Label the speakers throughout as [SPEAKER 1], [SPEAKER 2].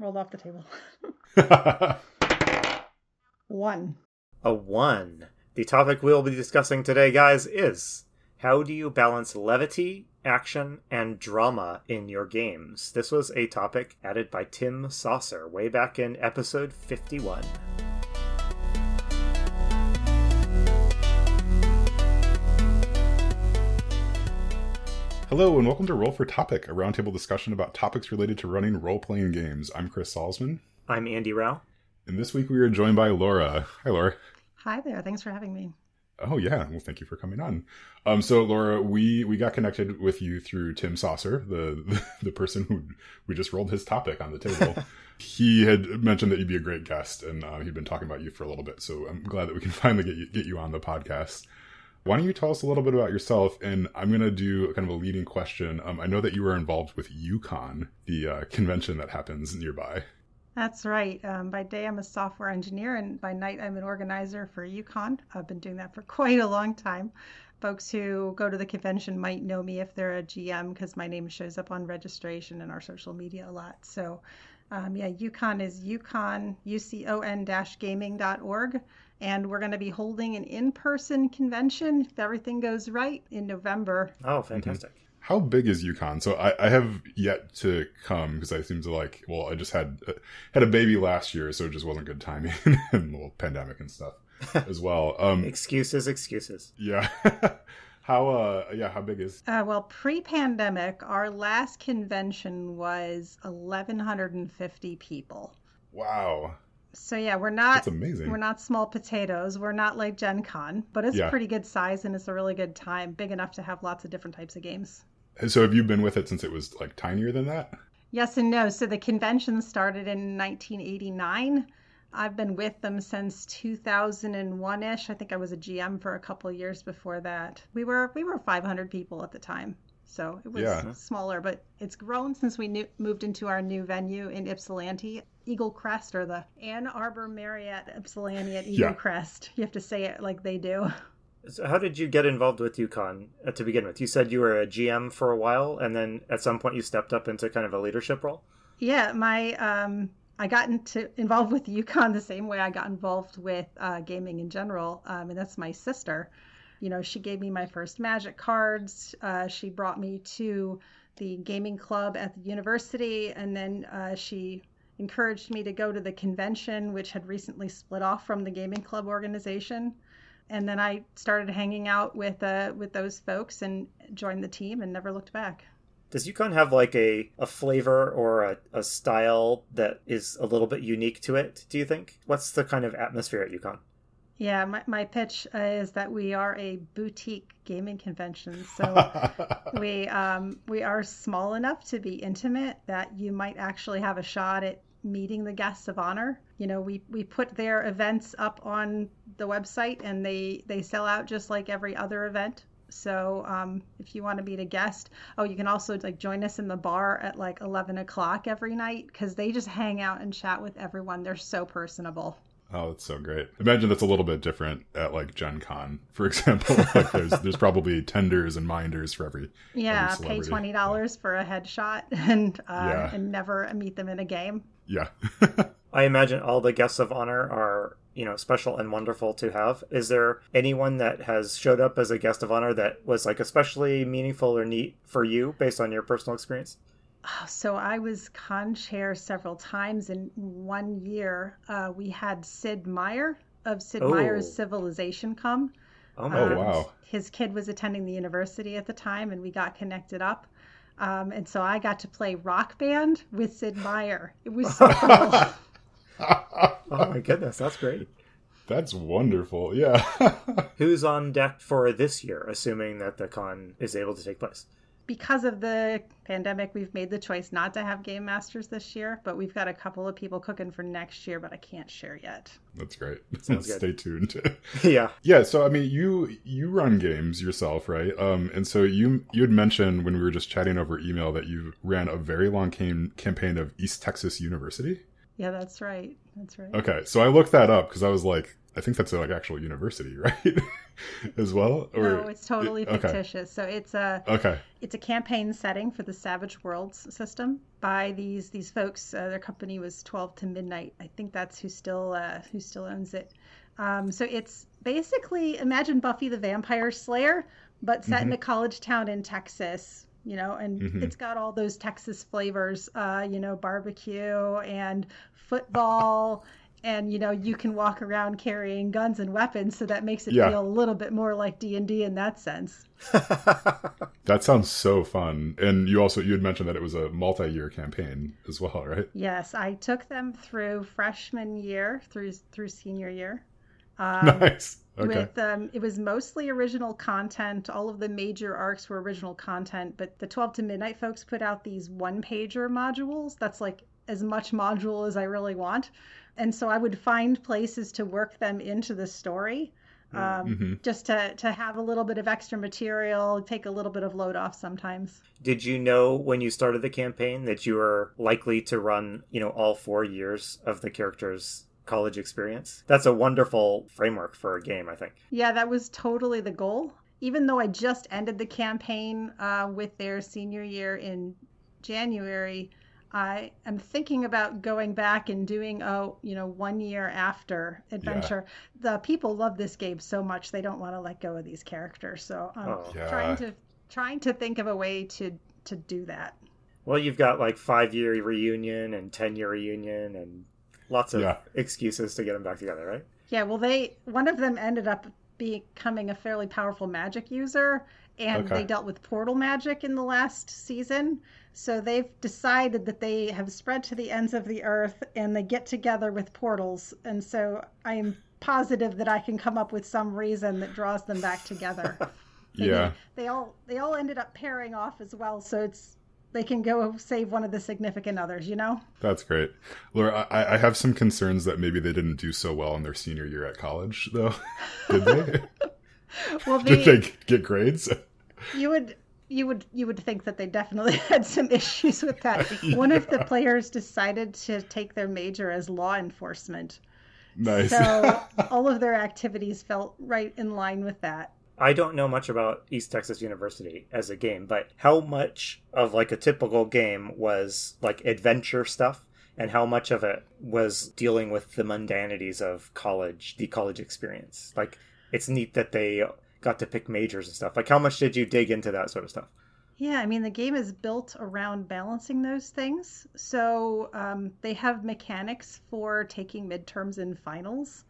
[SPEAKER 1] rolled off the table. one.
[SPEAKER 2] A one. The topic we'll be discussing today, guys, is how do you balance levity, action, and drama in your games? This was a topic added by Tim Saucer way back in episode 51.
[SPEAKER 3] Hello, and welcome to Roll for Topic, a roundtable discussion about topics related to running role playing games. I'm Chris Salzman.
[SPEAKER 2] I'm Andy Rao.
[SPEAKER 3] And this week we are joined by Laura. Hi, Laura.
[SPEAKER 1] Hi there. Thanks for having me.
[SPEAKER 3] Oh yeah, well thank you for coming on. Um, so Laura, we we got connected with you through Tim Saucer, the the, the person who we just rolled his topic on the table. he had mentioned that you'd be a great guest, and uh, he'd been talking about you for a little bit. So I'm glad that we can finally get you, get you on the podcast. Why don't you tell us a little bit about yourself? And I'm going to do kind of a leading question. Um, I know that you were involved with U-Con, the uh, convention that happens nearby.
[SPEAKER 1] That's right. Um, by day, I'm a software engineer, and by night, I'm an organizer for U-Con. I've been doing that for quite a long time. Folks who go to the convention might know me if they're a GM because my name shows up on registration and our social media a lot. So, um, yeah, U-Con is U-Con, UCON gaming.org. And we're going to be holding an in person convention, if everything goes right, in November.
[SPEAKER 2] Oh, fantastic. Mm-hmm.
[SPEAKER 3] How big is U-Con? So I, I have yet to come because I seem to like. Well, I just had uh, had a baby last year, so it just wasn't good timing and well, pandemic and stuff as well. Um,
[SPEAKER 2] excuses, excuses.
[SPEAKER 3] Yeah. how uh yeah how big is
[SPEAKER 1] uh, well pre-pandemic our last convention was 1150 people
[SPEAKER 3] wow
[SPEAKER 1] so yeah, we're not
[SPEAKER 3] That's amazing.
[SPEAKER 1] We're not small potatoes. We're not like Gen Con, but it's yeah. pretty good size and it's a really good time, big enough to have lots of different types of games.
[SPEAKER 3] So have you been with it since it was like tinier than that?
[SPEAKER 1] Yes and no. So the convention started in 1989. I've been with them since 2001ish. I think I was a GM for a couple years before that. We were we were 500 people at the time. So it was yeah. smaller, but it's grown since we new, moved into our new venue in Ypsilanti, Eagle Crest, or the Ann Arbor Marriott Ypsilanti at Eagle yeah. Crest. You have to say it like they do.
[SPEAKER 2] So how did you get involved with U-Con uh, to begin with? You said you were a GM for a while, and then at some point you stepped up into kind of a leadership role.
[SPEAKER 1] Yeah, my um, I got into involved with U-Con the same way I got involved with uh, gaming in general, um, and that's my sister you know, she gave me my first magic cards. Uh, she brought me to the gaming club at the university, and then uh, she encouraged me to go to the convention, which had recently split off from the gaming club organization. And then I started hanging out with uh, with those folks and joined the team and never looked back.
[SPEAKER 2] Does U-Con have like a, a flavor or a, a style that is a little bit unique to it, do you think? What's the kind of atmosphere at U-Con?
[SPEAKER 1] Yeah, my, my pitch is that we are a boutique gaming convention. So we um, we are small enough to be intimate that you might actually have a shot at meeting the guests of honor. You know, we, we put their events up on the website and they, they sell out just like every other event. So um, if you want to meet a guest, oh, you can also like join us in the bar at like 11 o'clock every night because they just hang out and chat with everyone. They're so personable.
[SPEAKER 3] Oh, that's so great. Imagine that's a little bit different at like Gen Con, for example. like there's there's probably tenders and minders for every
[SPEAKER 1] Yeah, every pay twenty dollars yeah. for a headshot and uh, yeah. and never meet them in a game.
[SPEAKER 3] Yeah.
[SPEAKER 2] I imagine all the guests of honor are, you know, special and wonderful to have. Is there anyone that has showed up as a guest of honor that was like especially meaningful or neat for you based on your personal experience?
[SPEAKER 1] So I was con chair several times. In one year, uh, we had Sid Meier of Sid oh. Meier's Civilization come.
[SPEAKER 3] Oh, my um, wow.
[SPEAKER 1] His kid was attending the university at the time, and we got connected up. Um, and so I got to play rock band with Sid Meier. It was so cool.
[SPEAKER 2] oh my goodness, that's great.
[SPEAKER 3] That's wonderful. Yeah.
[SPEAKER 2] Who's on deck for this year, assuming that the con is able to take place?
[SPEAKER 1] Because of the pandemic, we've made the choice not to have game masters this year, but we've got a couple of people cooking for next year, but I can't share yet.
[SPEAKER 3] That's great. Stay tuned.
[SPEAKER 2] yeah.
[SPEAKER 3] Yeah. So I mean, you you run games yourself, right? Um, and so you you had mentioned when we were just chatting over email that you ran a very long cam- campaign of East Texas University.
[SPEAKER 1] Yeah, that's right. That's right.
[SPEAKER 3] Okay, so I looked that up because I was like, I think that's like actual university, right? As well,
[SPEAKER 1] or no, it's totally okay. fictitious. So it's a
[SPEAKER 3] okay.
[SPEAKER 1] It's a campaign setting for the Savage Worlds system by these these folks. Uh, their company was Twelve to Midnight. I think that's who still uh, who still owns it. Um, so it's basically imagine Buffy the Vampire Slayer, but set mm-hmm. in a college town in Texas you know, and mm-hmm. it's got all those Texas flavors, uh, you know, barbecue and football. And you know you can walk around carrying guns and weapons so that makes it yeah. feel a little bit more like d&d in that sense
[SPEAKER 3] that sounds so fun and you also you had mentioned that it was a multi-year campaign as well right
[SPEAKER 1] yes i took them through freshman year through through senior year
[SPEAKER 3] um, nice Okay.
[SPEAKER 1] With um, it was mostly original content. All of the major arcs were original content, but the 12 to Midnight folks put out these one pager modules. That's like as much module as I really want, and so I would find places to work them into the story. Mm, um, mm-hmm. just to, to have a little bit of extra material, take a little bit of load off sometimes.
[SPEAKER 2] Did you know when you started the campaign that you were likely to run, you know, all four years of the characters college experience. That's a wonderful framework for a game, I think.
[SPEAKER 1] Yeah, that was totally the goal. Even though I just ended the campaign uh, with their senior year in January, I am thinking about going back and doing a you know one year after adventure. Yeah. The people love this game so much they don't want to let go of these characters. So I'm oh. yeah. trying to trying to think of a way to to do that.
[SPEAKER 2] Well, you've got like five year reunion and ten year reunion and lots of yeah. excuses to get them back together, right?
[SPEAKER 1] Yeah, well, they one of them ended up becoming a fairly powerful magic user, and okay. they dealt with portal magic in the last season. So they've decided that they have spread to the ends of the earth, and they get together with portals. And so I am positive that I can come up with some reason that draws them back together.
[SPEAKER 3] yeah,
[SPEAKER 1] they, they all they all ended up pairing off as well. So it's they can go save one of the significant others, you know?
[SPEAKER 3] That's great. Laura, I, I, have some concerns that maybe they didn't do so well in their senior year at college, though. Did they? well, they, Did they get grades?
[SPEAKER 1] You would you would you would think that they definitely had some issues with that. yeah. One of the players decided to take their major as law enforcement.
[SPEAKER 3] Nice.
[SPEAKER 1] So all of their activities felt right in line with that.
[SPEAKER 2] I don't know much about East Texas University as a game, but how much of like a typical game was like adventure stuff and how much of it was dealing with the mundanities of college, the college experience? Like it's neat that they got to pick majors and stuff. Like how much did you dig into that sort of stuff?
[SPEAKER 1] Yeah, I mean, the game is built around balancing those things. So um, they have mechanics for taking midterms and finals.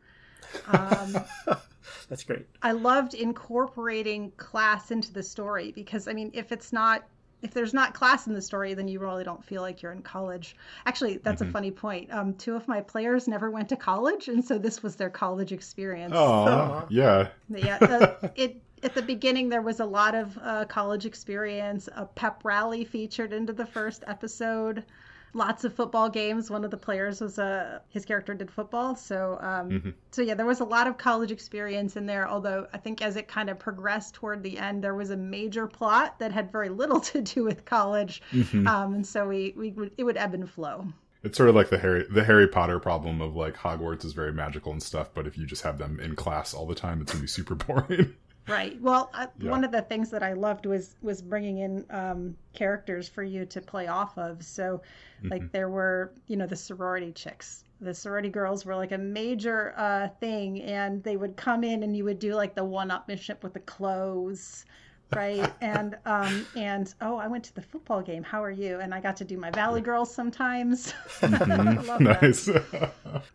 [SPEAKER 2] Um, That's great.
[SPEAKER 1] I loved incorporating class into the story because, I mean, if it's not if there's not class in the story, then you really don't feel like you're in college. Actually, that's mm-hmm. a funny point. Um, two of my players never went to college, and so this was their college experience.
[SPEAKER 3] Oh, so, yeah,
[SPEAKER 1] yeah. The, it at the beginning there was a lot of uh, college experience. A pep rally featured into the first episode lots of football games. One of the players was a uh, his character did football, so um, mm-hmm. so yeah, there was a lot of college experience in there. Although I think as it kind of progressed toward the end, there was a major plot that had very little to do with college, mm-hmm. um, and so we we would it would ebb and flow.
[SPEAKER 3] It's sort of like the Harry the Harry Potter problem of like Hogwarts is very magical and stuff, but if you just have them in class all the time, it's gonna be super boring.
[SPEAKER 1] Right. Well, uh, yeah. one of the things that I loved was was bringing in um, characters for you to play off of. So, like mm-hmm. there were, you know, the sorority chicks. The sorority girls were like a major uh, thing, and they would come in, and you would do like the one-upmanship with the clothes, right? and um, and oh, I went to the football game. How are you? And I got to do my Valley Girls sometimes.
[SPEAKER 3] Mm-hmm. nice.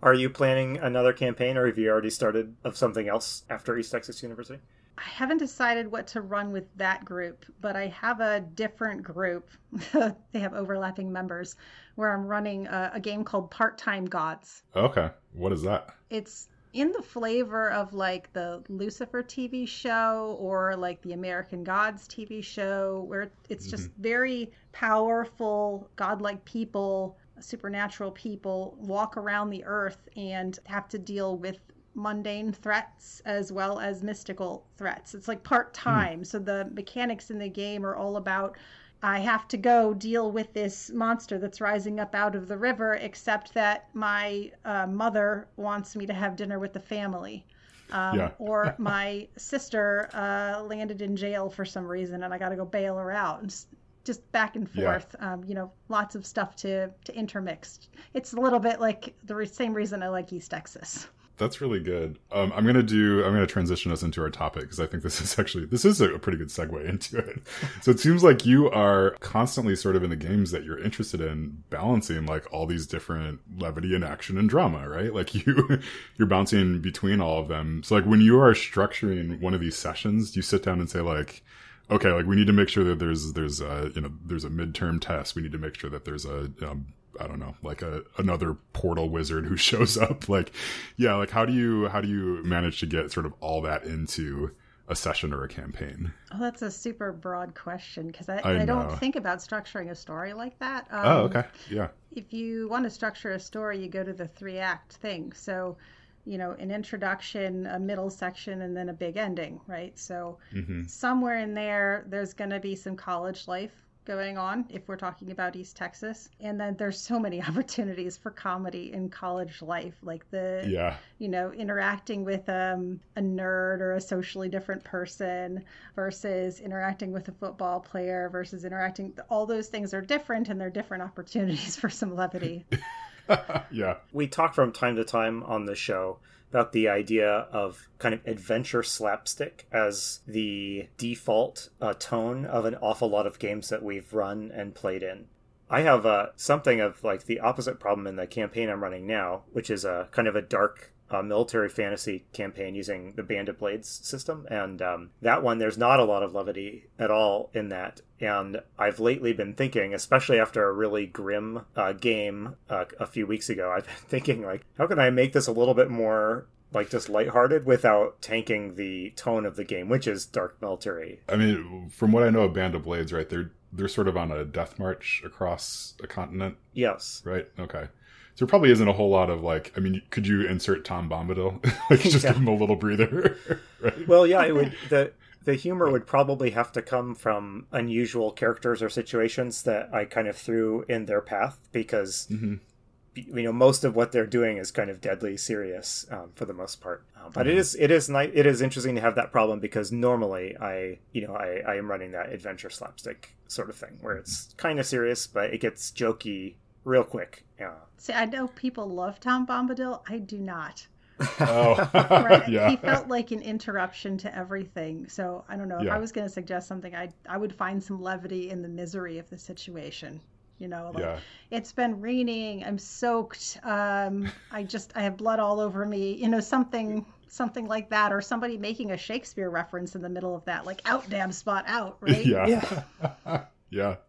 [SPEAKER 2] are you planning another campaign, or have you already started of something else after East Texas University?
[SPEAKER 1] I haven't decided what to run with that group, but I have a different group. they have overlapping members where I'm running a, a game called Part Time Gods.
[SPEAKER 3] Okay. What is that?
[SPEAKER 1] It's in the flavor of like the Lucifer TV show or like the American Gods TV show, where it's just mm-hmm. very powerful, godlike people, supernatural people walk around the earth and have to deal with mundane threats as well as mystical threats. It's like part time. Mm. So the mechanics in the game are all about I have to go deal with this monster that's rising up out of the river, except that my uh, mother wants me to have dinner with the family. Um,
[SPEAKER 3] Yeah.
[SPEAKER 1] or my sister uh, landed in jail for some reason and I got to go bail her out. And just back and
[SPEAKER 3] Yeah.
[SPEAKER 1] forth, um, you know, lots of stuff to, to intermix. It's a little bit like the re- same reason I like East Texas.
[SPEAKER 3] That's really good. Um, I'm gonna do. I'm gonna transition us into our topic because I think this is actually this is a pretty good segue into it. So it seems like you are constantly sort of in the games that you're interested in balancing like all these different levity and action and drama, right? Like you you're bouncing between all of them. So like when you are structuring one of these sessions, you sit down and say like. Okay, like we need to make sure that there's there's a you know there's a midterm test. We need to make sure that there's a um, I don't know, like a another portal wizard who shows up. Like, yeah, like how do you how do you manage to get sort of all that into a session or a campaign?
[SPEAKER 1] Oh, that's a super broad question because I,
[SPEAKER 3] I
[SPEAKER 1] I, don't think about structuring a story like that. Um,
[SPEAKER 3] oh, okay, yeah,
[SPEAKER 1] If you want to structure a story, you go to the three act thing. So, you know, an introduction, a middle section, and then a big ending, right? So,
[SPEAKER 3] hmm
[SPEAKER 1] somewhere in there, there's going to be some college life going on if we're talking about East Texas. And then there's so many opportunities for comedy in college life, like the
[SPEAKER 3] yeah,
[SPEAKER 1] you know, interacting with um, a nerd or a socially different person versus interacting with a football player versus interacting. All those things are different and they're different opportunities for some levity.
[SPEAKER 3] yeah,
[SPEAKER 2] We talk from time to time on the show about the idea of kind of adventure slapstick as the default uh, tone of an awful lot of games that we've run and played in. I have uh, something of like the opposite problem in the campaign I'm running now, which is a kind of a dark uh, military fantasy campaign using the Band of Blades system. And um, that one, there's not a lot of levity at all in that. And I've lately been thinking, especially after a really grim uh, game uh, a few weeks ago, I've been thinking, like, how can I make this a little bit more like just lighthearted without tanking the tone of the game, which is dark military.
[SPEAKER 3] I mean, from what I know of Band of Blades, right? They're they're sort of on a death march across a continent,
[SPEAKER 2] Yes.
[SPEAKER 3] right? Okay. There probably isn't a whole lot of like. I mean, could you insert Tom Bombadil? like, just
[SPEAKER 2] Yeah.
[SPEAKER 3] give him a little breather, right?
[SPEAKER 2] Well, yeah, it would the the humor would probably have to come from unusual characters or situations that I kind of threw in their path because
[SPEAKER 3] hmm
[SPEAKER 2] you know most of what they're doing is kind of deadly serious um, for the most part. Um, but it
[SPEAKER 3] Mhm.
[SPEAKER 2] is it is nice it is interesting to have that problem because normally I you know I, I am running that adventure slapstick sort of thing where it's kind of serious but it gets jokey real quick. Yeah.
[SPEAKER 1] See, I know people love Tom Bombadil. I do not.
[SPEAKER 3] Oh,
[SPEAKER 1] Right?
[SPEAKER 3] yeah.
[SPEAKER 1] He felt like an interruption to everything. So I don't know. If
[SPEAKER 3] Yeah.
[SPEAKER 1] I was going to suggest something, I I would find some levity in the misery of the situation. You know, like
[SPEAKER 3] yeah.
[SPEAKER 1] it's been raining. I'm soaked. Um, I just I have blood all over me. You know, something something like that, or somebody making a Shakespeare reference in the middle of that, like out damn spot out, right?
[SPEAKER 3] Yeah. yeah.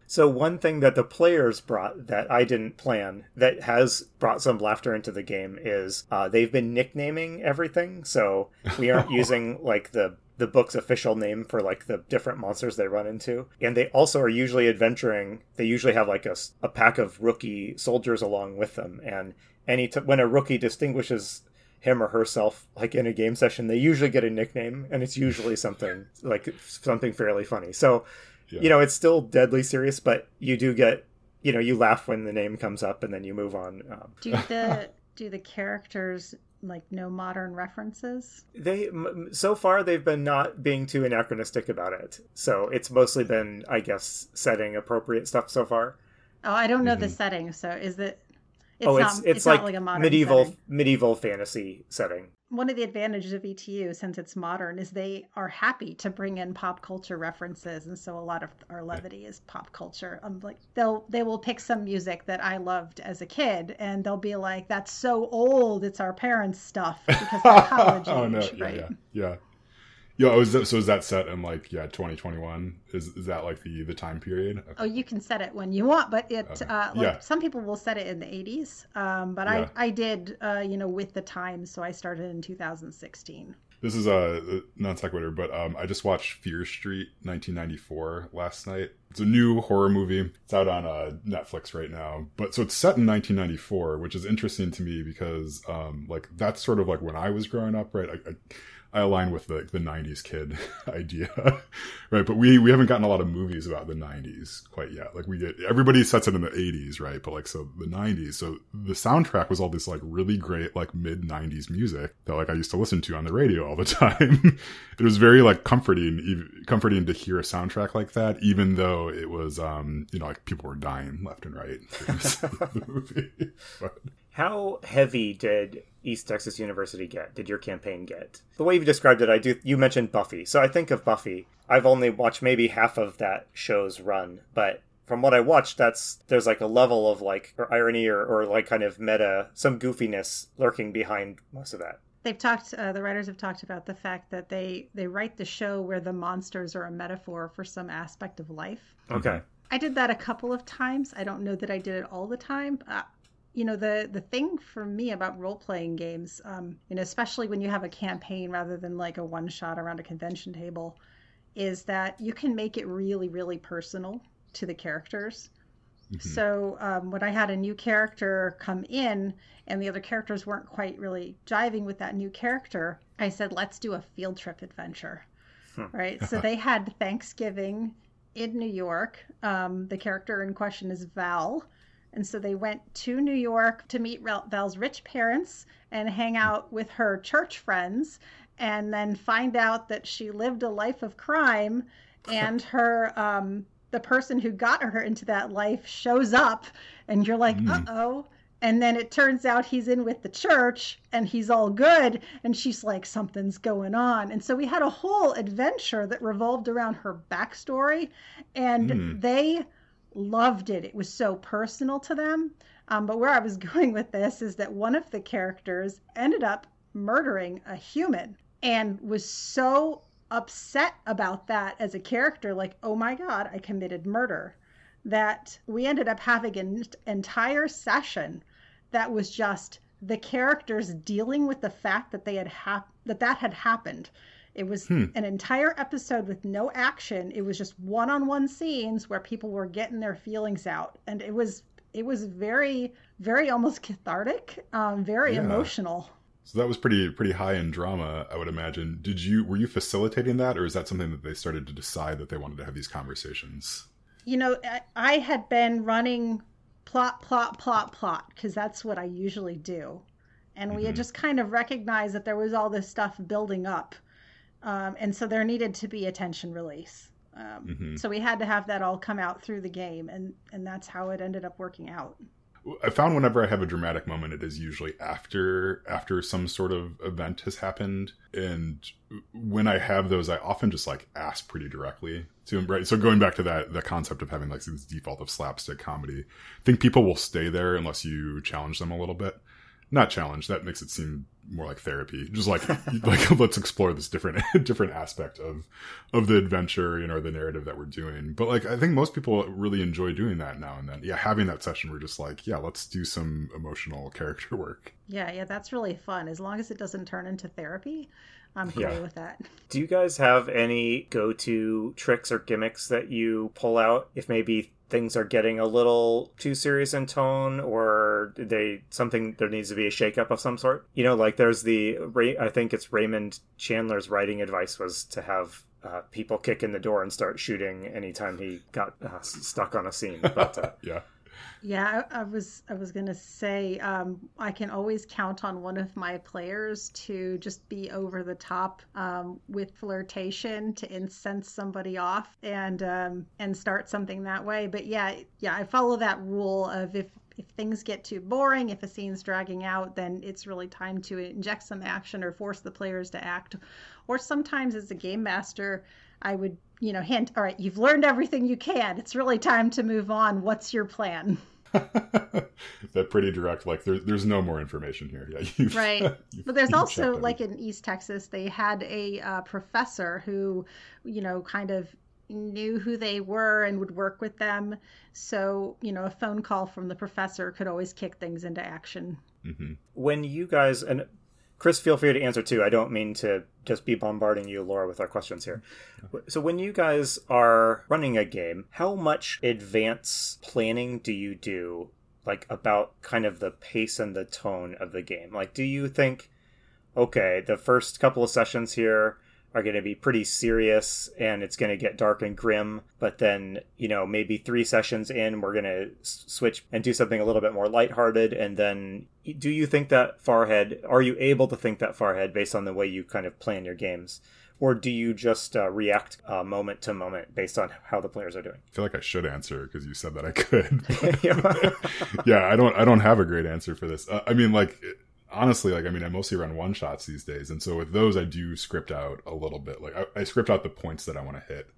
[SPEAKER 2] So one thing that the players brought that I didn't plan that has brought some laughter into the game is uh, they've been nicknaming everything. So we aren't using like the the book's official name for like the different monsters they run into, and they also are usually adventuring. They usually have like a, a pack of rookie soldiers along with them, and any t- when a rookie distinguishes him or herself like in a game session they usually get a nickname. And it's usually something like something fairly funny. So
[SPEAKER 3] Yeah.
[SPEAKER 2] you know it's still deadly serious but you do get you know you laugh when the name comes up and then you move on um,
[SPEAKER 1] Do the do the characters like no modern references?
[SPEAKER 2] they so far they've been not being too anachronistic about it so it's mostly been i guess setting appropriate stuff so far
[SPEAKER 1] Oh, I don't know the
[SPEAKER 3] Mhm.
[SPEAKER 1] setting. So is it? It's
[SPEAKER 2] oh
[SPEAKER 1] not,
[SPEAKER 2] it's it's,
[SPEAKER 1] not
[SPEAKER 2] like,
[SPEAKER 1] like a modern
[SPEAKER 2] medieval
[SPEAKER 1] setting.
[SPEAKER 2] medieval fantasy setting
[SPEAKER 1] One of the advantages of ETU, since it's modern, is they are happy to bring in pop culture references, and so a lot of our levity is pop culture. Um, like they'll they will pick some music that I loved as a kid, and they'll be like, "That's so old. It's our parents' stuff because they're college
[SPEAKER 3] oh no,
[SPEAKER 1] age,
[SPEAKER 3] yeah,
[SPEAKER 1] right?"
[SPEAKER 3] yeah, yeah. Yeah, oh, is that, so is that set in like yeah, 2021? Is is that like the the time period? Okay.
[SPEAKER 1] Oh, you can set it when you want, but it
[SPEAKER 3] Okay.
[SPEAKER 1] uh, like
[SPEAKER 3] Yeah.
[SPEAKER 1] some people will set it in the 80s. Um, but
[SPEAKER 3] Yeah.
[SPEAKER 1] I I did uh, you know with the times, so I started in 2016.
[SPEAKER 3] This is a non sequitur, but um, I just watched Fear Street 1994 last night, It's a new horror movie. It's out on uh, Netflix right now. But so it's set in 1994, which is interesting to me because um, like that's sort of like when I was growing up, right? I, I, I align with the the '90s kid idea, right? But we we haven't gotten a lot of movies about the '90s quite yet. Like we get everybody sets it in the '80s, right? But like so the '90s. So the soundtrack was all this like really great like mid '90s music that like I used to listen to on the radio all the time. it was very like comforting, comforting to hear a soundtrack like that, even though it was um you know like people were dying left and right the movie.
[SPEAKER 2] But. How heavy did East Texas University get? Did your campaign get? The way you described it, I do. You mentioned Buffy, so I think of Buffy. I've only watched maybe half of that show's run, but from what I watched, that's there's like a level of like or irony or, or like kind of meta, some goofiness lurking behind most of that.
[SPEAKER 1] They've talked. Uh, the writers have talked about the fact that they they write the show where the monsters are a metaphor for some aspect of life.
[SPEAKER 2] Okay.
[SPEAKER 1] I did that a couple of times. I don't know that I did it all the time. You know the the thing for me about role playing games um, you know especially when you have a campaign rather than like a one shot around a convention table is that you can make it really really personal to the characters. Mm-hmm. so um, when i had a new character come in and the other characters weren't quite really jiving with that new character i said let's do a field trip adventure. Hmm. right? So they had thanksgiving in new york. Um, the character in question is val and so they went to New York to meet Val's rich parents and hang out with her church friends and then find out that she lived a life of crime and her um, the person who got her into that life shows up and you're like, mm. "Uh-oh." And then it turns out he's in with the church and he's all good. And she's like, something's going on. And so we had a whole adventure that revolved around her backstory. And mm. they loved it. It was so personal to them. Um, but where I was going with this is that one of the characters ended up murdering a human and was so upset about that as a character like, oh my God, I committed murder. That we ended up having an entire session that was just the characters dealing with the fact that they had hap- that that had happened it was hmm. an entire episode with no action. It was just one-on-one scenes where people were getting their feelings out, and it was it was very very almost cathartic, um, very yeah. emotional.
[SPEAKER 3] So that was pretty pretty high in drama, I would imagine. Did you were you facilitating that, or is that something that they started to decide that they wanted to have these conversations?
[SPEAKER 1] You know, I had been running plot, plot, plot, plot because that's what I usually do, and we mm-hmm. had just kind of recognized that there was all this stuff building up um, and so there needed to be a tension release. Um, mm-hmm. So we had to have that all come out through the game, and and that's how it ended up working out.
[SPEAKER 3] I found whenever I have a dramatic moment, it is usually after after some sort of event has happened, and when I have those, I often just like ask pretty directly to him. Right. So going back to that the concept of having like this default of slapstick comedy, I think people will stay there unless you challenge them a little bit not challenge that makes it seem more like therapy. Just like like let's explore this different different aspect of of the adventure you know the narrative that we're doing. But like i think most people really enjoy doing that now and then. Yeah having that session we're just like yeah let's do some emotional character work.
[SPEAKER 1] Yeah yeah that's really fun. As long as it doesn't turn into therapy I'm great yeah. with that.
[SPEAKER 2] Do you guys have any go to tricks or gimmicks that you pull out if maybe things are getting a little too serious in tone or they something there needs to be a shakeup of some sort. You know like there's the i think it's raymond chandler's writing advice was to have uh, people kick in the door and start shooting anytime he got uh, stuck on a scene but uh,
[SPEAKER 3] yeah
[SPEAKER 1] yeah, I, I, was I was gonna say um, I can always count on one of my players to just be over the top um, with flirtation to incense somebody off and um, and start something that way. But yeah, yeah, I follow that rule of if if things get too boring, if a scene's dragging out, then it's really time to inject some action or force the players to act. Or sometimes as a game master, I would you know, hint, all right, you've learned everything you can. It's really time to move on. What's your plan?
[SPEAKER 3] that pretty direct, like there, there's no more information here. Yeah, you've,
[SPEAKER 1] right. You've, but there's also like in East Texas, they had a uh, professor who, you know, kind of knew who they were and would work with them. So, you know, a phone call from the professor could always kick things into action.
[SPEAKER 2] Mm-hmm. When you guys, and Chris, feel free to answer too. I don't mean to just be bombarding you, Laura, with our questions here. So, when you guys are running a game, how much advance planning do you do, like about kind of the pace and the tone of the game? Like, do you think, okay, the first couple of sessions here, are going to be pretty serious and it's going to get dark and grim. But then, you know, maybe three sessions in, we're going to switch and do something a little bit more lighthearted. And then, do you think that far ahead? Are you able to think that far ahead based on the way you kind of plan your games? Or do you just uh, react uh, moment to moment based on how the players are doing?
[SPEAKER 3] I feel like I should answer because you said that I could. yeah, I don't. I don't have a great answer for this. Uh, I mean, like honestly, like I mean, I mostly run one shots these days, and so with those, I do script out a little bit. Like I, I script out the points that I want to hit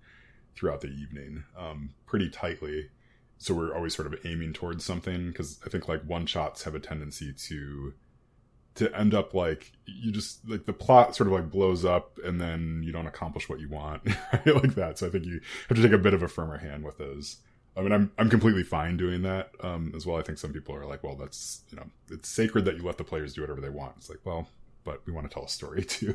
[SPEAKER 3] throughout the evening, um, pretty tightly. So we're always sort of aiming towards something because I think like one shots have a tendency to to end up like you just like the plot sort of like blows up and then you don't accomplish what you want right? like that. So I think you have to take a bit of a firmer hand with those. I mean, I'm I'm completely fine doing that um, as well. I think some people are like, well, that's you know, it's sacred that you let the players do whatever they want. It's like, well, but we want to tell a story too.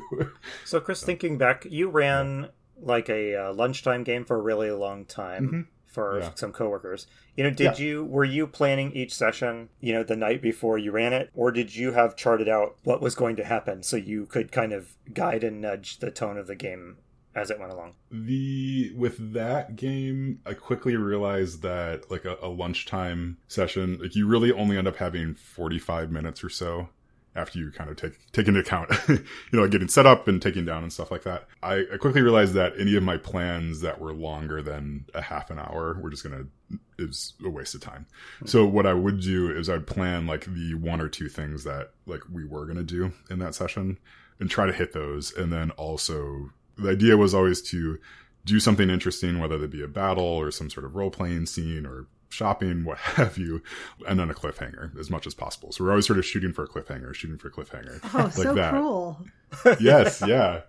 [SPEAKER 2] so, Chris, so, thinking back, you ran yeah. like a uh, lunchtime game for a really long time. Mm-hmm. For yeah. some coworkers, you know, did yeah. you were you planning each session, you know, the night before you ran it, or did you have charted out what was going to happen so you could kind of guide and nudge the tone of the game as it went along.
[SPEAKER 3] The with that game, I quickly realized that like a, a lunchtime session, like you really only end up having forty five minutes or so after you kind of take take into account, you know, getting set up and taking down and stuff like that. I, I, quickly realized that any of my plans that were longer than a half an hour were just gonna is a waste of time. Mm-hmm. So what I would do is I'd plan like the one or two things that like we were gonna do in that session and try to hit those, and then also the idea was always to do something interesting, whether it be a battle or some sort of role playing scene or shopping, what have you, and then a cliffhanger as much as possible. So we're always sort of shooting for a cliffhanger, shooting for a cliffhanger.
[SPEAKER 1] Oh, like so that. cool.
[SPEAKER 3] yes, yeah.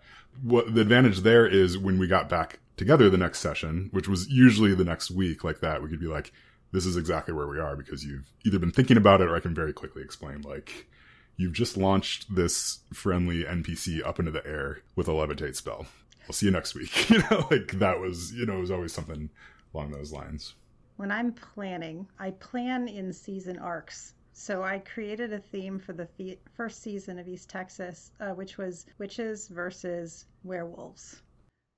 [SPEAKER 3] What the advantage there is when we got back together the next session, which was usually the next week, like that, we could be like, this is exactly where we are because you've either been thinking about it or I can very quickly explain, like, you've just launched this friendly NPC up into the air with a levitate spell. I'll see you next week. you know, like that was, you know, it was always something along those lines.
[SPEAKER 1] When I'm planning, I plan in season arcs. So I created a theme for the, first season of East Texas, uh, which was witches versus werewolves.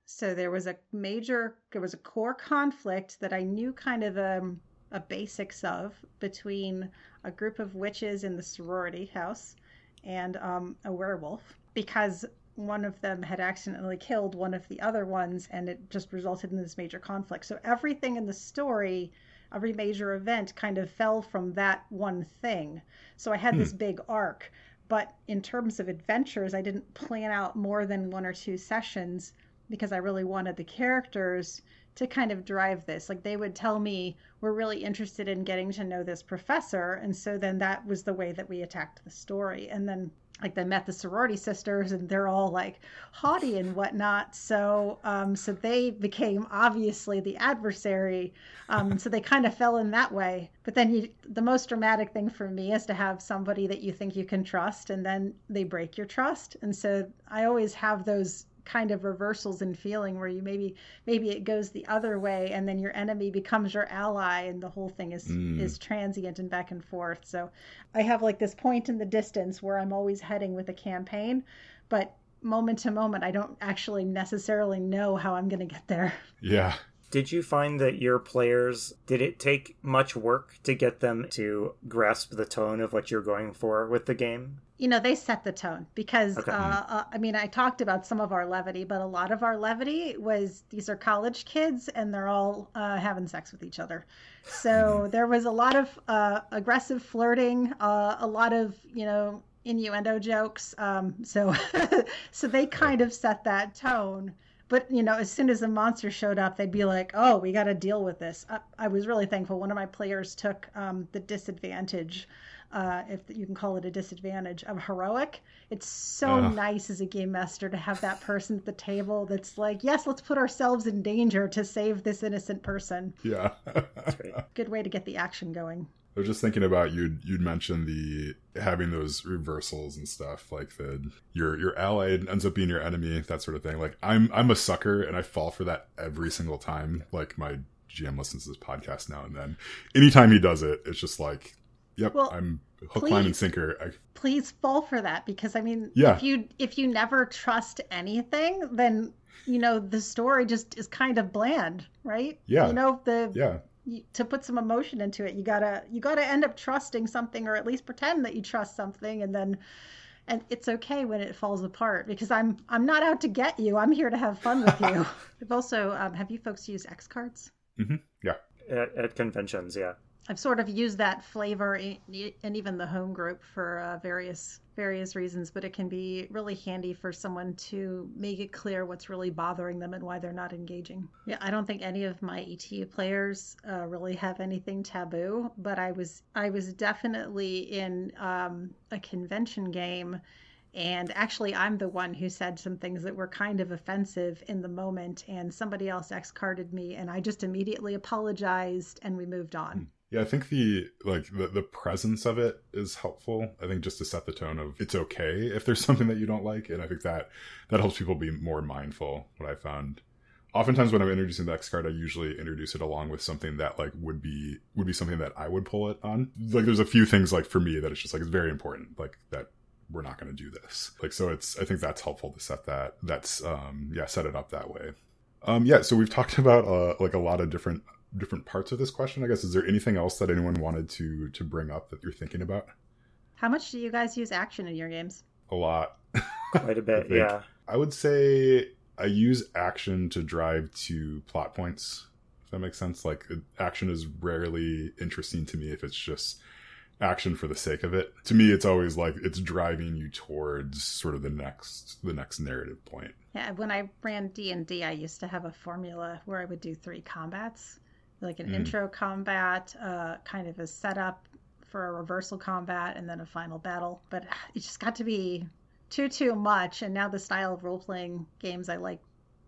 [SPEAKER 1] So there was a major, there was a core conflict that I knew kind of um, a basics of between a group of witches in the sorority house and um, a werewolf because one of them had accidentally killed one of the other ones and it just resulted in this major conflict. So everything in the story, every major event kind of fell from that one thing. So I had hmm. this big arc. But in terms of adventures, I didn't plan out more than one or two sessions because I really wanted the characters to kind of drive this. Like they would tell me, we're really interested in getting to know this professor. And so then that was the way that we attacked the story. And then like they met the sorority sisters and they're all like haughty and whatnot so um, so they became obviously the adversary um, so they kind of fell in that way but then you, the most dramatic thing for me is to have somebody that you think you can trust and then they break your trust and so i always have those kind of reversals in feeling where you maybe maybe it goes the other way and then your enemy becomes your ally and the whole thing is mm. is transient and back and forth. So i have like this point in the distance where i'm always heading with a campaign but moment to moment i don't actually necessarily know how i'm going to get there.
[SPEAKER 3] Yeah.
[SPEAKER 2] Did you find that your players did it take much work to get them to grasp the tone of what you're going for with the game
[SPEAKER 1] you know they set the tone because okay. uh, uh, i mean i talked about some of our levity but a lot of our levity was these are college kids and they're all uh, having sex with each other. So there was a lot of uh, aggressive flirting uh, a lot of you know innuendo jokes. Um, so so they kind of set that tone. But you know as soon as a monster showed up they'd be like oh we got to deal with this. I, I, was really thankful one of my players took um, the disadvantage uh, if you can call it a disadvantage of heroic. It's so uh. nice as a game master to have that person at the table that's like, yes, let's put ourselves in danger to save this innocent person.
[SPEAKER 3] Yeah.
[SPEAKER 1] Good way to get the action going.
[SPEAKER 3] I was just thinking about you'd you'd mentioned the having those reversals and stuff like the your your ally ends up being your enemy that sort of thing. Like I'm I'm a sucker and I fall for that every single time. Like my GM listens to this podcast now and then. Anytime he does it, it's just like, yep,
[SPEAKER 1] Well,
[SPEAKER 3] I'm hook,
[SPEAKER 1] please.
[SPEAKER 3] line, and sinker. I,
[SPEAKER 1] Please fall for that because I mean,
[SPEAKER 3] Yeah.
[SPEAKER 1] if you if you never trust anything, then you know the story just is kind of bland, right?
[SPEAKER 3] Yeah.
[SPEAKER 1] You know the
[SPEAKER 3] yeah,
[SPEAKER 1] you, to put some emotion into it, you gotta you gotta end up trusting something or at least pretend that you trust something, and then and it's okay when it falls apart because I'm I'm not out to get you. I'm here to have fun with you. I've also um, have you folks used X cards?
[SPEAKER 3] hmm yeah.
[SPEAKER 2] At, at conventions, yeah.
[SPEAKER 1] I've sort of used that flavor i- and even the home group for uh, various various reasons, but it can be really handy for someone to make it clear what's really bothering them and why they're not engaging. Yeah, I don't think any of my ETU players uh, really have anything taboo, but I was I was definitely in um, a convention game. And actually, I'm the one who said some things that were kind of offensive in the moment, and somebody else X carded me, and I just immediately apologized and we moved on.
[SPEAKER 3] Yeah, I think the like the, the presence of it is helpful. I think just to set the tone of it's okay if there's something that you don't like, and I think that that helps people be more mindful. What I found, oftentimes when I'm introducing the X card, I usually introduce it along with something that like would be would be something that I would pull it on. Like there's a few things like for me that it's just like it's very important, like that we're not going to do this. Like so, it's I think that's helpful to set that that's um yeah set it up that way. Um yeah, so we've talked about uh like a lot of different different parts of this question. I guess is there anything else that anyone wanted to to bring up that you're thinking about?
[SPEAKER 1] How much do you guys use action in your games?
[SPEAKER 3] A lot.
[SPEAKER 2] Quite a bit,
[SPEAKER 3] think.
[SPEAKER 2] yeah.
[SPEAKER 3] I would say I use action to drive to plot points. If that makes sense. Like action is rarely interesting to me if it's just action for the sake of it. To me, it's always like it's driving you towards sort of the next the next narrative point.
[SPEAKER 1] Yeah, when I ran D and I used to have a formula where I would do three combats, like an
[SPEAKER 3] Mm.
[SPEAKER 1] intro combat, uh, kind of a setup for a reversal combat, and then a final battle. But it just got to be too too much, and now the style of role playing games I like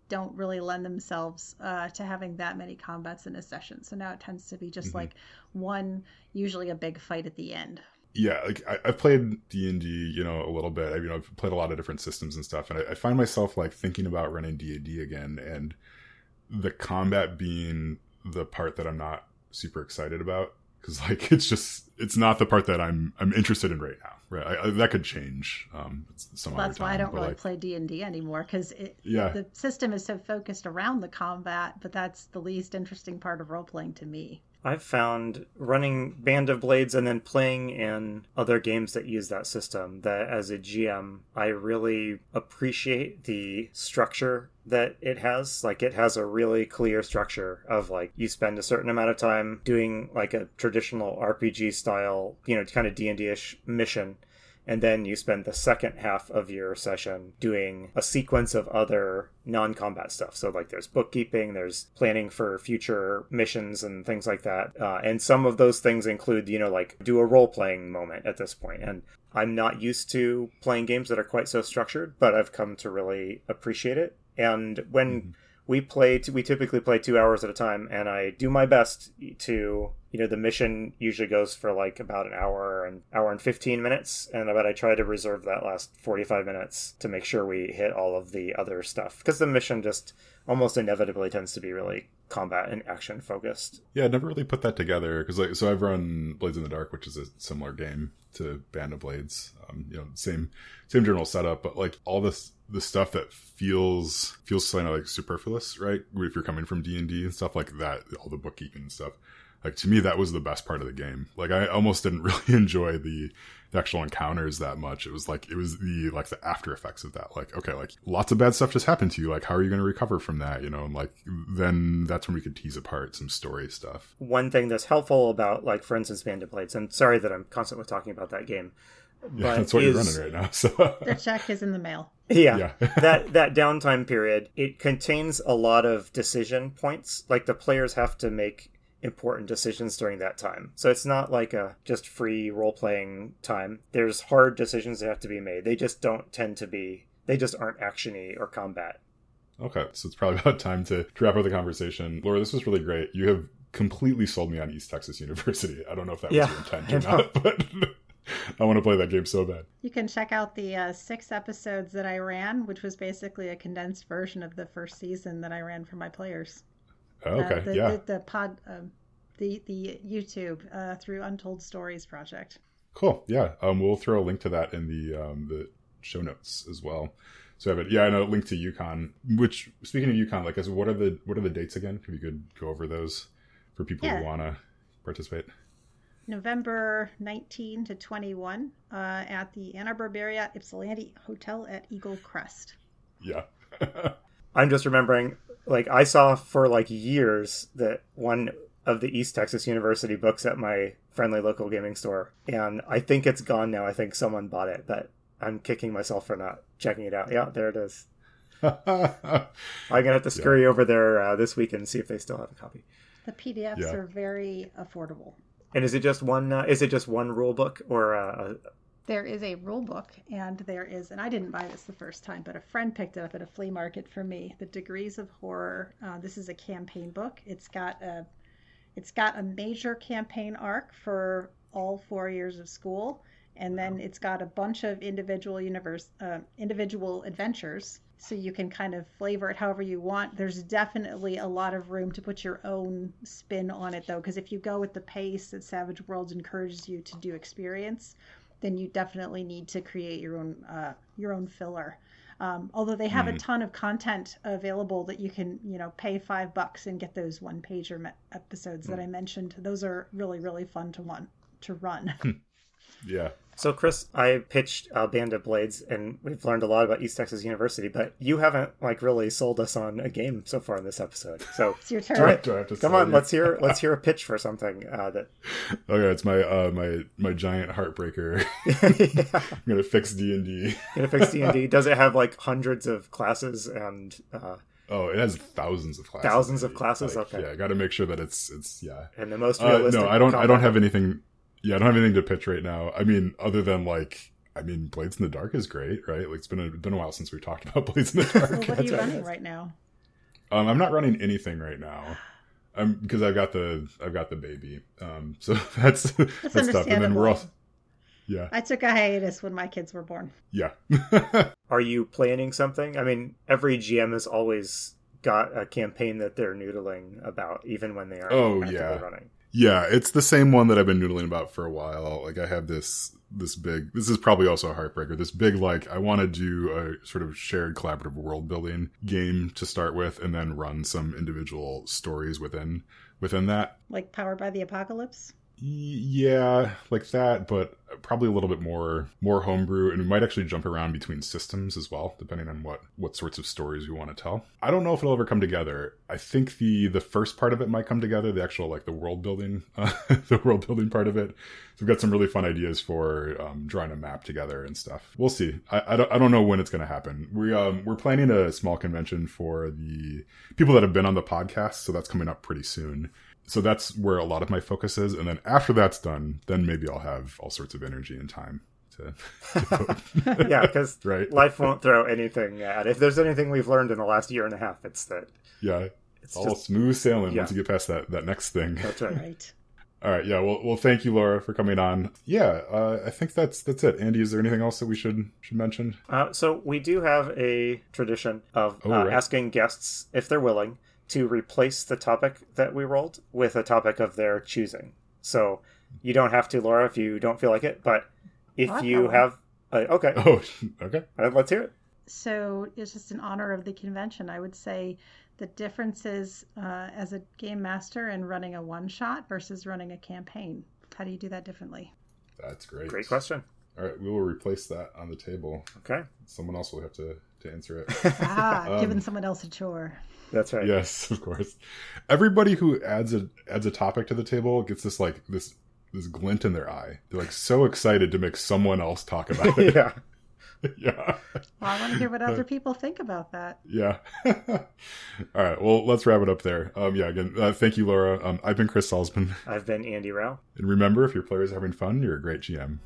[SPEAKER 1] don't really lend themselves uh, to having that many combats in a session. So now it tends to be just
[SPEAKER 3] Mhm.
[SPEAKER 1] like one, usually a big fight at the end.
[SPEAKER 3] yeah like I, i've played d&d you know a little bit I, you know i've played a lot of different systems and stuff and I, I find myself like thinking about running d&d again and the combat being the part that i'm not super excited about because like it's just it's not the part that i'm i'm interested in right now right I, I, that could change um some
[SPEAKER 1] Well,
[SPEAKER 3] other
[SPEAKER 1] that's why I don't really
[SPEAKER 3] like,
[SPEAKER 1] play D and D anymore because it
[SPEAKER 3] yeah
[SPEAKER 1] the system is so focused around the combat, but that's the least interesting part of role playing to me.
[SPEAKER 2] I've found running Band of Blades and then playing in other games that use that system that as a GM, I really appreciate the structure that it has. Like it has a really clear structure of like you spend a certain amount of time doing like a traditional RPG style, you know, kind of D&D-ish mission and then you spend the second half of your session doing a sequence of other non-combat stuff so like there's bookkeeping there's planning for future missions and things like that uh, and some of those things include you know like do a role-playing moment at this point and i'm not used to playing games that are quite so structured but i've come to really appreciate it and when
[SPEAKER 3] Mhm.
[SPEAKER 2] we play t- we typically play two hours at a time and i do my best to you know the mission usually goes for like about an hour and hour and 15 minutes and but i try to reserve that last 45 minutes to make sure we hit all of the other stuff because the mission just almost inevitably tends to be really combat and action focused
[SPEAKER 3] Yeah, I never really put that together because like so I've run Blades in the Dark, which is a similar game to Band of Blades. Um, you know, same same general setup, but like all this the stuff that feels feels kind of like superfluous, right? If you're coming from D and D and stuff like that, all the bookkeeping stuff. Like to me, that was the best part of the game. Like I almost didn't really enjoy the, the actual encounters that much. It was like it was the like the after effects of that. Like okay, like lots of bad stuff just happened to you. Like how are you going to recover from that? You know, and like then that's when we could tease apart some story stuff.
[SPEAKER 2] one thing that's helpful about like for instance band of blades and sorry that i'm constantly talking about that game
[SPEAKER 3] Yeah, that's what
[SPEAKER 2] is-
[SPEAKER 3] you're running right now. So
[SPEAKER 1] The check is in the mail.
[SPEAKER 2] yeah,
[SPEAKER 3] yeah,
[SPEAKER 2] that that downtime period it contains a lot of decision points like the players have to make important decisions during that time so it's not like a just free role-playing time there's hard decisions that have to be made they just don't tend to be they just aren't actiony or combat
[SPEAKER 3] okay. So it's probably about time to, to wrap up the conversation. Laura, this was really great. You have completely sold me on East Texas University. I don't know if that was your intent or not, but I want to play that game so bad.
[SPEAKER 1] You can check out the uh, six episodes that I ran, which was basically a condensed version of the first season that I ran for my players.
[SPEAKER 3] Oh,
[SPEAKER 1] Uh,
[SPEAKER 3] okay,
[SPEAKER 1] the,
[SPEAKER 3] yeah,
[SPEAKER 1] the, the pod, um, the the YouTube uh, through Untold Stories project.
[SPEAKER 3] cool. Yeah, um, we'll throw a link to that in the um, the show notes as well. So I have it. Yeah, and a link to U-Con. Which speaking of U-Con, like, what are the what are the dates again? If you could go over those for people
[SPEAKER 1] Yeah.
[SPEAKER 3] who want to participate.
[SPEAKER 1] November 19 to 21 uh, at the Ann Arbor Marriott Ypsilanti Hotel at Eagle Crest.
[SPEAKER 3] Yeah.
[SPEAKER 2] I'm just remembering, like, I saw for like years that one of the East Texas University books at my friendly local gaming store, and I think it's gone now. I think someone bought it, but I'm kicking myself for not checking it out. Yeah, there it is. I'm gonna have to scurry over there uh, this week and see if they still have a copy.
[SPEAKER 1] The PDFs
[SPEAKER 3] Yeah.
[SPEAKER 1] are very affordable.
[SPEAKER 2] And is it just one? Uh, is it just one rule book or uh,
[SPEAKER 1] There is a rule book, and there is, and I didn't buy this the first time, but a friend picked it up at a flea market for me. The Degrees of Horror. Uh, this is a campaign book. It's got a, it's got a major campaign arc for all four years of school, and then it's got a bunch of individual universe, uh, individual adventures. So you can kind of flavor it however you want. There's definitely a lot of room to put your own spin on it, though, because if you go with the pace that Savage Worlds encourages you to do experience, then you definitely need to create your own uh, your own filler. Um, although they have a ton of content available that you can you know pay five bucks and get those one pager me- episodes that I mentioned. Those are really really fun to want to run.
[SPEAKER 3] yeah.
[SPEAKER 2] So, Chris, I pitched uh, Band of Blades, and we've learned a lot about East Texas University, but you haven't like really sold us on a game so far in this episode. So,
[SPEAKER 1] it's your turn.
[SPEAKER 3] Do I, do I have to
[SPEAKER 2] come on,
[SPEAKER 3] you?
[SPEAKER 2] let's hear let's hear a pitch for something uh, that.
[SPEAKER 3] Okay, it's my uh, my my giant heartbreaker.
[SPEAKER 2] yeah.
[SPEAKER 3] I'm gonna fix D and D.
[SPEAKER 2] Gonna fix D and D. Does it have like hundreds of classes and uh,
[SPEAKER 3] Oh, it has thousands of classes.
[SPEAKER 2] Thousands of classes?
[SPEAKER 3] Like,
[SPEAKER 2] Okay.
[SPEAKER 3] Yeah, I got to make sure that it's it's yeah.
[SPEAKER 2] and the most
[SPEAKER 3] Uh,
[SPEAKER 2] realistic?
[SPEAKER 3] no, I don't. I don't have anything. Yeah, I don't have anything to pitch right now. I mean, other than like, I mean, Blades in the Dark is great, right? Like, it's been a, been a while since we talked about Blades in the
[SPEAKER 1] Well,
[SPEAKER 3] Dark.
[SPEAKER 1] what are you
[SPEAKER 2] That's right.
[SPEAKER 1] running right now?
[SPEAKER 3] um, I'm not running anything right now. I'm because I've got the I've got the baby. Um, so that's that's,
[SPEAKER 1] That's
[SPEAKER 3] tough. And then we're also yeah
[SPEAKER 1] I took a hiatus when my kids were born.
[SPEAKER 3] yeah.
[SPEAKER 2] Are you planning something? I mean, every GM has always got a campaign that they're noodling about, even when they are
[SPEAKER 3] Oh, yeah.
[SPEAKER 2] running.
[SPEAKER 3] Yeah, it's the same one that I've been noodling about for a while. Like I have this this big this is probably also a heartbreaker. This big like I want to do a sort of shared collaborative world building game to start with and then run some individual stories within within that.
[SPEAKER 1] Like powered by the apocalypse.
[SPEAKER 3] Yeah, like that, but probably a little bit more more homebrew, and we might actually jump around between systems as well, depending on what what sorts of stories we want to tell. I don't know if it'll ever come together. I think the the first part of it might come together, the actual like the world building, uh, the world building part of it. So we've got some really fun ideas for um, drawing a map together and stuff. We'll see. I, I don't I don't know when it's going to happen. We um we're planning a small convention for the people that have been on the podcast, so that's coming up pretty soon so that's where a lot of my focus is and then after that's done then maybe i'll have all sorts of energy and time to, to
[SPEAKER 2] yeah, because
[SPEAKER 3] right
[SPEAKER 2] life won't throw anything at. If there's anything we've learned in the last year and a half, it's that
[SPEAKER 3] yeah
[SPEAKER 2] it's
[SPEAKER 3] all
[SPEAKER 2] just
[SPEAKER 3] smooth sailing
[SPEAKER 2] Yeah.
[SPEAKER 3] once you get past that that next thing
[SPEAKER 2] that's right.
[SPEAKER 1] Right.
[SPEAKER 3] all right yeah well, well thank you laura for coming on yeah uh, i think that's that's it andy is there anything else that we should should mention
[SPEAKER 2] Uh, so we do have a tradition of
[SPEAKER 3] Oh,
[SPEAKER 2] uh,
[SPEAKER 3] right.
[SPEAKER 2] asking guests if they're willing to replace the topic that we rolled with a topic of their choosing. So you don't have to, Laura, if you don't feel like it. But if
[SPEAKER 1] I'll
[SPEAKER 2] you
[SPEAKER 1] go.
[SPEAKER 2] have, uh, okay,
[SPEAKER 3] oh okay
[SPEAKER 2] uh, let's hear it.
[SPEAKER 1] So it's just in honor of the convention. I would say the differences uh, as a game master and running a one shot versus running a campaign. How do you do that differently?
[SPEAKER 3] that's great
[SPEAKER 2] Great question.
[SPEAKER 3] all right we will replace that on the table
[SPEAKER 2] Okay,
[SPEAKER 3] someone else will have to to answer it
[SPEAKER 1] Ah,
[SPEAKER 3] Um,
[SPEAKER 1] giving someone else a chore.
[SPEAKER 2] that's right.
[SPEAKER 3] Yes, of course. Everybody who adds a adds a topic to the table gets this like this this glint in their eye. They're like so excited to make someone else talk about it.
[SPEAKER 2] yeah.
[SPEAKER 3] yeah.
[SPEAKER 1] Well, I want to hear what other people think about that.
[SPEAKER 3] Yeah. All right. Well, let's wrap it up there. Um, yeah. Again, uh, thank you, Laura. Um, I've been Chris Salzman,
[SPEAKER 2] I've been Andy Rao.
[SPEAKER 3] and remember, if your players are having fun, you're a great GM.